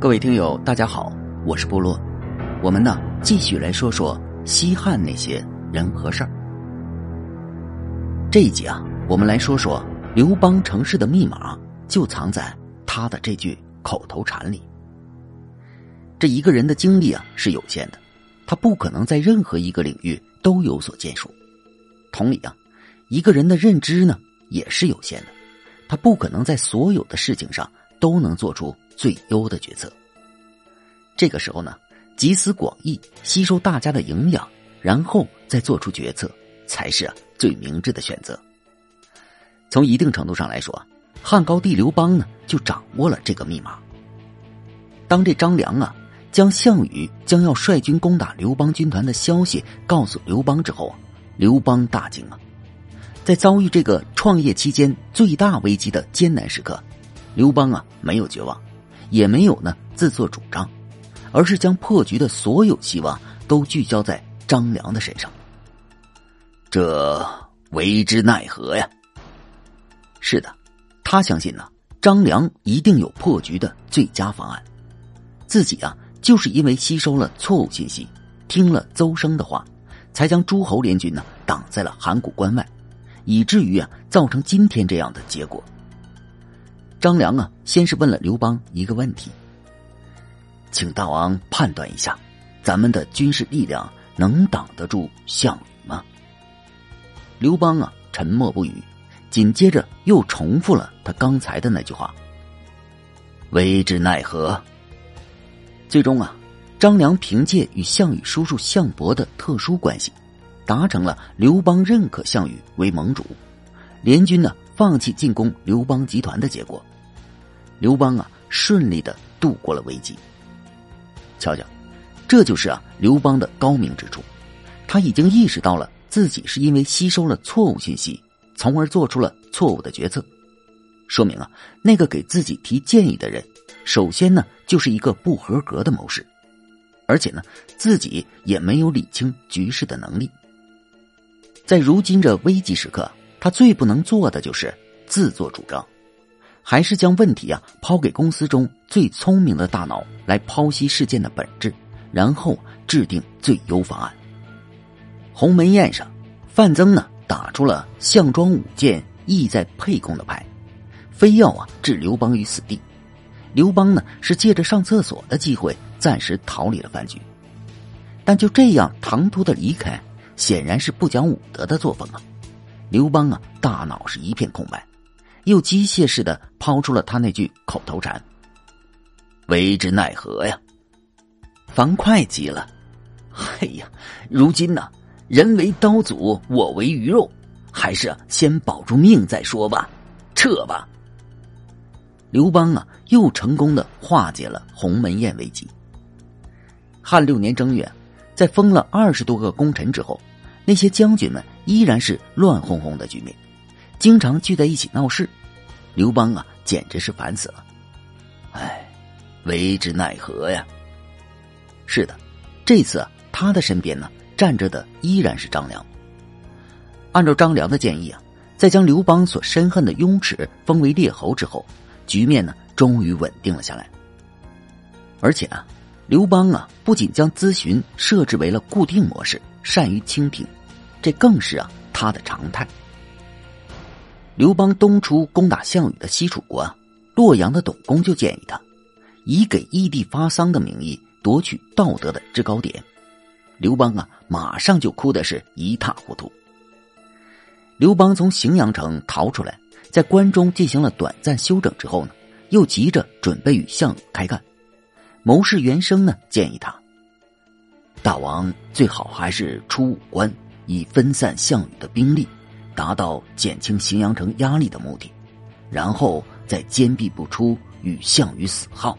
各位听友，大家好，我是部落。我们呢，继续来说说西汉那些人和事儿。这一集啊，我们来说说刘邦成事的密码，就藏在他的这句口头禅里。这一个人的精力啊是有限的，他不可能在任何一个领域都有所建树。同理啊，一个人的认知呢也是有限的，他不可能在所有的事情上都能做出。最优的决策。这个时候呢，集思广益，吸收大家的营养，然后再做出决策，才是最明智的选择。从一定程度上来说，汉高帝刘邦呢，就掌握了这个密码。当这张良啊，将项羽将要率军攻打刘邦军团的消息告诉刘邦之后，刘邦大惊啊！在遭遇这个创业期间最大危机的艰难时刻，刘邦啊，没有绝望。也没有呢自作主张，而是将破局的所有希望都聚焦在张良的身上。这为之奈何呀？是的，他相信呢，张良一定有破局的最佳方案。自己啊，就是因为吸收了错误信息，听了邹生的话，才将诸侯联军呢挡在了函谷关外，以至于啊，造成今天这样的结果。张良啊，先是问了刘邦一个问题，请大王判断一下，咱们的军事力量能挡得住项羽吗？刘邦啊，沉默不语，紧接着又重复了他刚才的那句话：“为之奈何？”最终啊，张良凭借与项羽叔叔项伯的特殊关系，达成了刘邦认可项羽为盟主，联军呢。放弃进攻刘邦集团的结果，刘邦啊顺利的度过了危机。瞧瞧，这就是啊刘邦的高明之处，他已经意识到了自己是因为吸收了错误信息，从而做出了错误的决策，说明啊那个给自己提建议的人，首先呢就是一个不合格的谋士，而且呢自己也没有理清局势的能力，在如今这危急时刻。他最不能做的就是自作主张，还是将问题啊抛给公司中最聪明的大脑来剖析事件的本质，然后制定最优方案。鸿门宴上，范增呢打出了项庄舞剑，意在沛公的牌，非要啊置刘邦于死地。刘邦呢是借着上厕所的机会暂时逃离了饭局，但就这样唐突的离开，显然是不讲武德的作风啊。刘邦啊，大脑是一片空白，又机械式的抛出了他那句口头禅：“为之奈何呀？”樊哙急了：“哎呀，如今呢，人为刀俎，我为鱼肉，还是先保住命再说吧，撤吧。”刘邦啊，又成功的化解了鸿门宴危机。汉六年正月，在封了二十多个功臣之后。那些将军们依然是乱哄哄的局面，经常聚在一起闹事。刘邦啊，简直是烦死了。唉，为之奈何呀？是的，这次他的身边呢站着的依然是张良。按照张良的建议啊，在将刘邦所深恨的雍齿封为列侯之后，局面呢终于稳定了下来。而且啊，刘邦啊不仅将咨询设置为了固定模式，善于倾听。这更是啊，他的常态。刘邦东出攻打项羽的西楚国，洛阳的董公就建议他，以给义帝发丧的名义夺取道德的制高点。刘邦啊，马上就哭的是一塌糊涂。刘邦从荥阳城逃出来，在关中进行了短暂休整之后呢，又急着准备与项羽开干。谋士袁生呢，建议他，大王最好还是出武关。以分散项羽的兵力，达到减轻荥阳城压力的目的，然后再坚壁不出，与项羽死耗。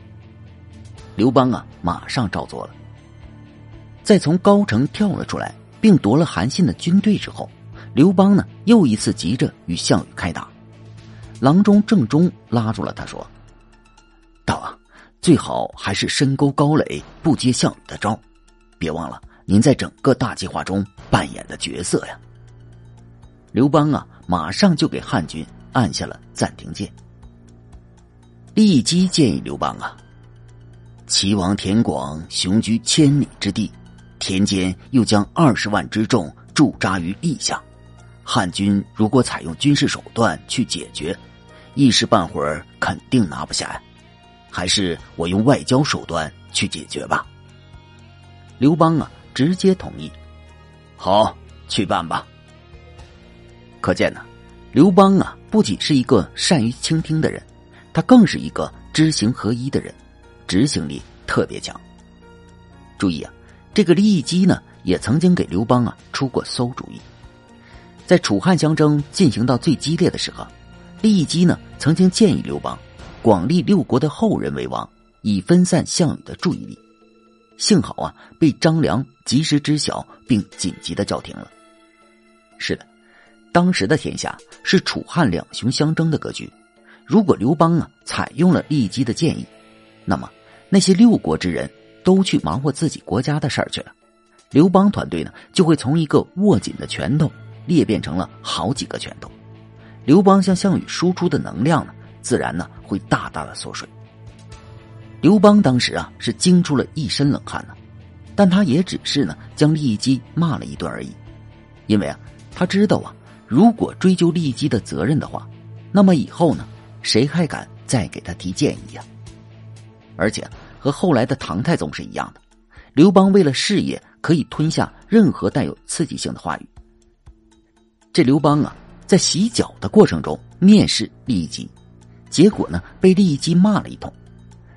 刘邦啊，马上照做了。在从高城跳了出来，并夺了韩信的军队之后，刘邦呢，又一次急着与项羽开打。郎中郑中拉住了他说：“大王，最好还是深沟高垒，不接项羽的招，别忘了。”您在整个大计划中扮演的角色呀，刘邦啊，马上就给汉军按下了暂停键。立即建议刘邦啊，齐王田广雄居千里之地，田间又将二十万之众驻扎于地下。汉军如果采用军事手段去解决，一时半会儿肯定拿不下呀。还是我用外交手段去解决吧。刘邦啊，直接同意。好，去办吧。可见呢，刘邦啊，不仅是一个善于倾听的人，他更是一个知行合一的人，执行力特别强。注意啊，这个利基呢，也曾经给刘邦啊出过馊主意。在楚汉相争进行到最激烈的时候，利基呢曾经建议刘邦广立六国的后人为王，以分散项羽的注意力。幸好啊，被张良及时知晓，并紧急的叫停了。是的，当时的天下是楚汉两雄相争的格局。如果刘邦啊采用了利基的建议，那么那些六国之人都去忙活自己国家的事儿去了，刘邦团队呢就会从一个握紧的拳头。裂变成了好几个拳头，刘邦向项羽输出的能量呢，自然呢会大大的缩水。刘邦当时啊是惊出了一身冷汗呢，但他也只是呢将利基骂了一顿而已，因为啊他知道啊，如果追究利基的责任的话，那么以后呢谁还敢再给他提建议呀？而且和后来的唐太宗是一样的，刘邦为了事业可以吞下任何带有刺激性的话语。这刘邦啊，在洗脚的过程中面试利益基，结果呢被利益基骂了一通。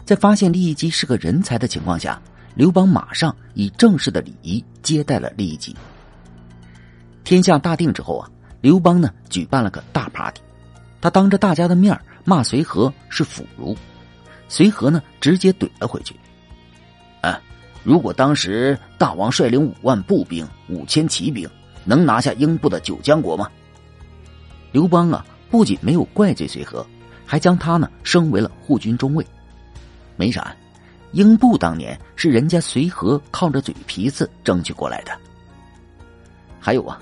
在发现利益基是个人才的情况下，刘邦马上以正式的礼仪接待了利益基。天下大定之后啊，刘邦呢举办了个大 party，他当着大家的面骂随和是腐儒，随和呢直接怼了回去。啊，如果当时大王率领五万步兵、五千骑兵。能拿下英布的九江国吗？刘邦啊，不仅没有怪罪随和，还将他呢升为了护军中尉。没啥，英布当年是人家随和靠着嘴皮子争取过来的。还有啊，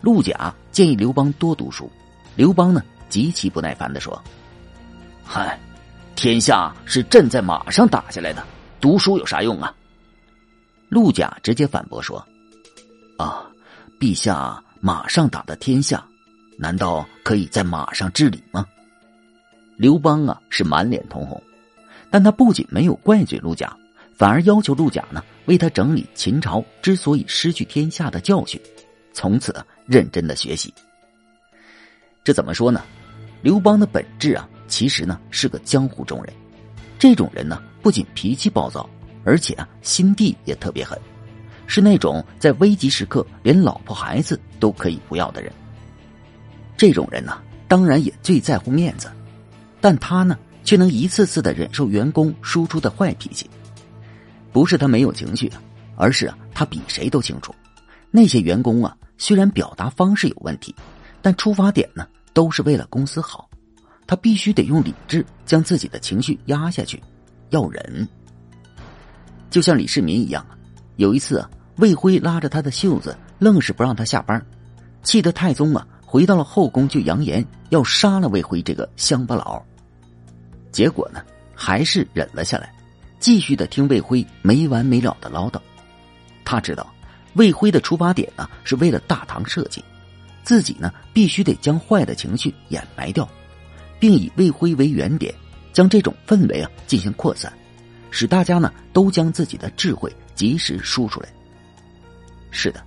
陆贾建议刘邦多读书，刘邦呢极其不耐烦的说：“嗨，天下是朕在马上打下来的，读书有啥用啊？”陆贾直接反驳说：“啊。”陛下马上打的天下，难道可以在马上治理吗？刘邦啊是满脸通红，但他不仅没有怪罪陆贾，反而要求陆贾呢为他整理秦朝之所以失去天下的教训，从此认真的学习。这怎么说呢？刘邦的本质啊，其实呢是个江湖中人。这种人呢，不仅脾气暴躁，而且啊心地也特别狠。是那种在危急时刻连老婆孩子都可以不要的人。这种人呢，当然也最在乎面子，但他呢，却能一次次的忍受员工输出的坏脾气。不是他没有情绪，而是，他比谁都清楚，那些员工啊，虽然表达方式有问题，但出发点呢，都是为了公司好。他必须得用理智将自己的情绪压下去，要忍。就像李世民一样，有一次啊。魏辉拉着他的袖子，愣是不让他下班，气得太宗啊回到了后宫，就扬言要杀了魏辉这个乡巴佬。结果呢，还是忍了下来，继续的听魏辉没完没了的唠叨。他知道魏辉的出发点呢是为了大唐社稷，自己呢必须得将坏的情绪掩埋掉，并以魏辉为原点，将这种氛围啊进行扩散，使大家呢都将自己的智慧及时输出来。是的，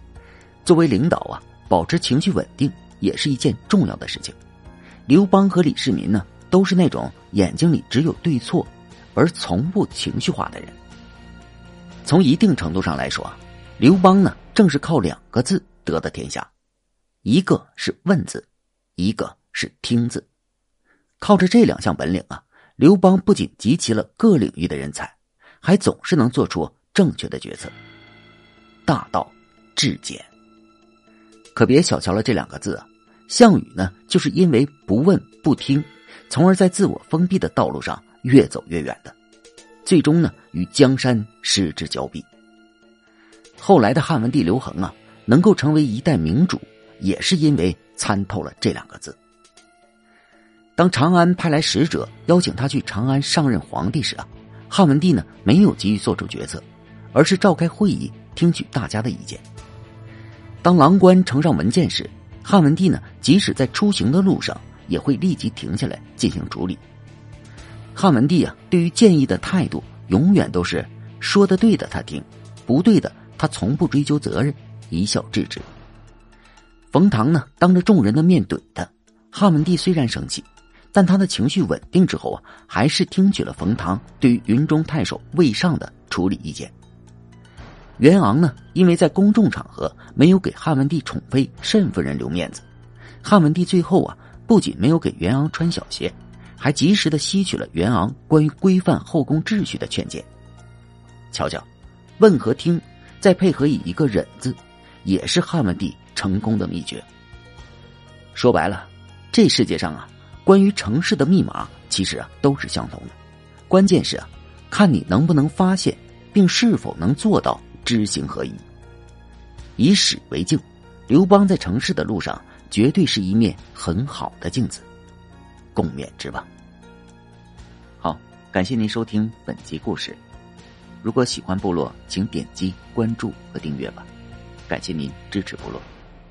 作为领导啊，保持情绪稳定也是一件重要的事情。刘邦和李世民呢，都是那种眼睛里只有对错，而从不情绪化的人。从一定程度上来说，刘邦呢，正是靠两个字得的天下，一个是问字，一个是听字。靠着这两项本领啊，刘邦不仅集齐了各领域的人才，还总是能做出正确的决策。大道。至简，可别小瞧了这两个字啊！项羽呢，就是因为不问不听，从而在自我封闭的道路上越走越远的，最终呢，与江山失之交臂。后来的汉文帝刘恒啊，能够成为一代明主，也是因为参透了这两个字。当长安派来使者邀请他去长安上任皇帝时啊，汉文帝呢没有急于做出决策，而是召开会议，听取大家的意见。当郎官呈上文件时，汉文帝呢即使在出行的路上，也会立即停下来进行处理。汉文帝啊，对于建议的态度永远都是说的对的他听，不对的他从不追究责任，一笑置之。冯唐呢，当着众人的面怼他，汉文帝虽然生气。但他的情绪稳定之后啊，还是听取了冯唐对于云中太守魏尚的处理意见。袁昂呢，因为在公众场合没有给汉文帝宠妃慎夫人留面子，汉文帝最后啊，不仅没有给袁昂穿小鞋，还及时的吸取了袁昂关于规范后宫秩序的劝谏。瞧瞧，问和听，再配合以一个忍字，也是汉文帝成功的秘诀。说白了，这世界上啊。关于城市的密码，其实啊都是相同的，关键是啊，看你能不能发现，并是否能做到知行合一。以史为镜，刘邦在城市的路上，绝对是一面很好的镜子，共勉之吧。好，感谢您收听本集故事。如果喜欢部落，请点击关注和订阅吧。感谢您支持部落，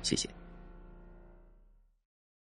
谢谢。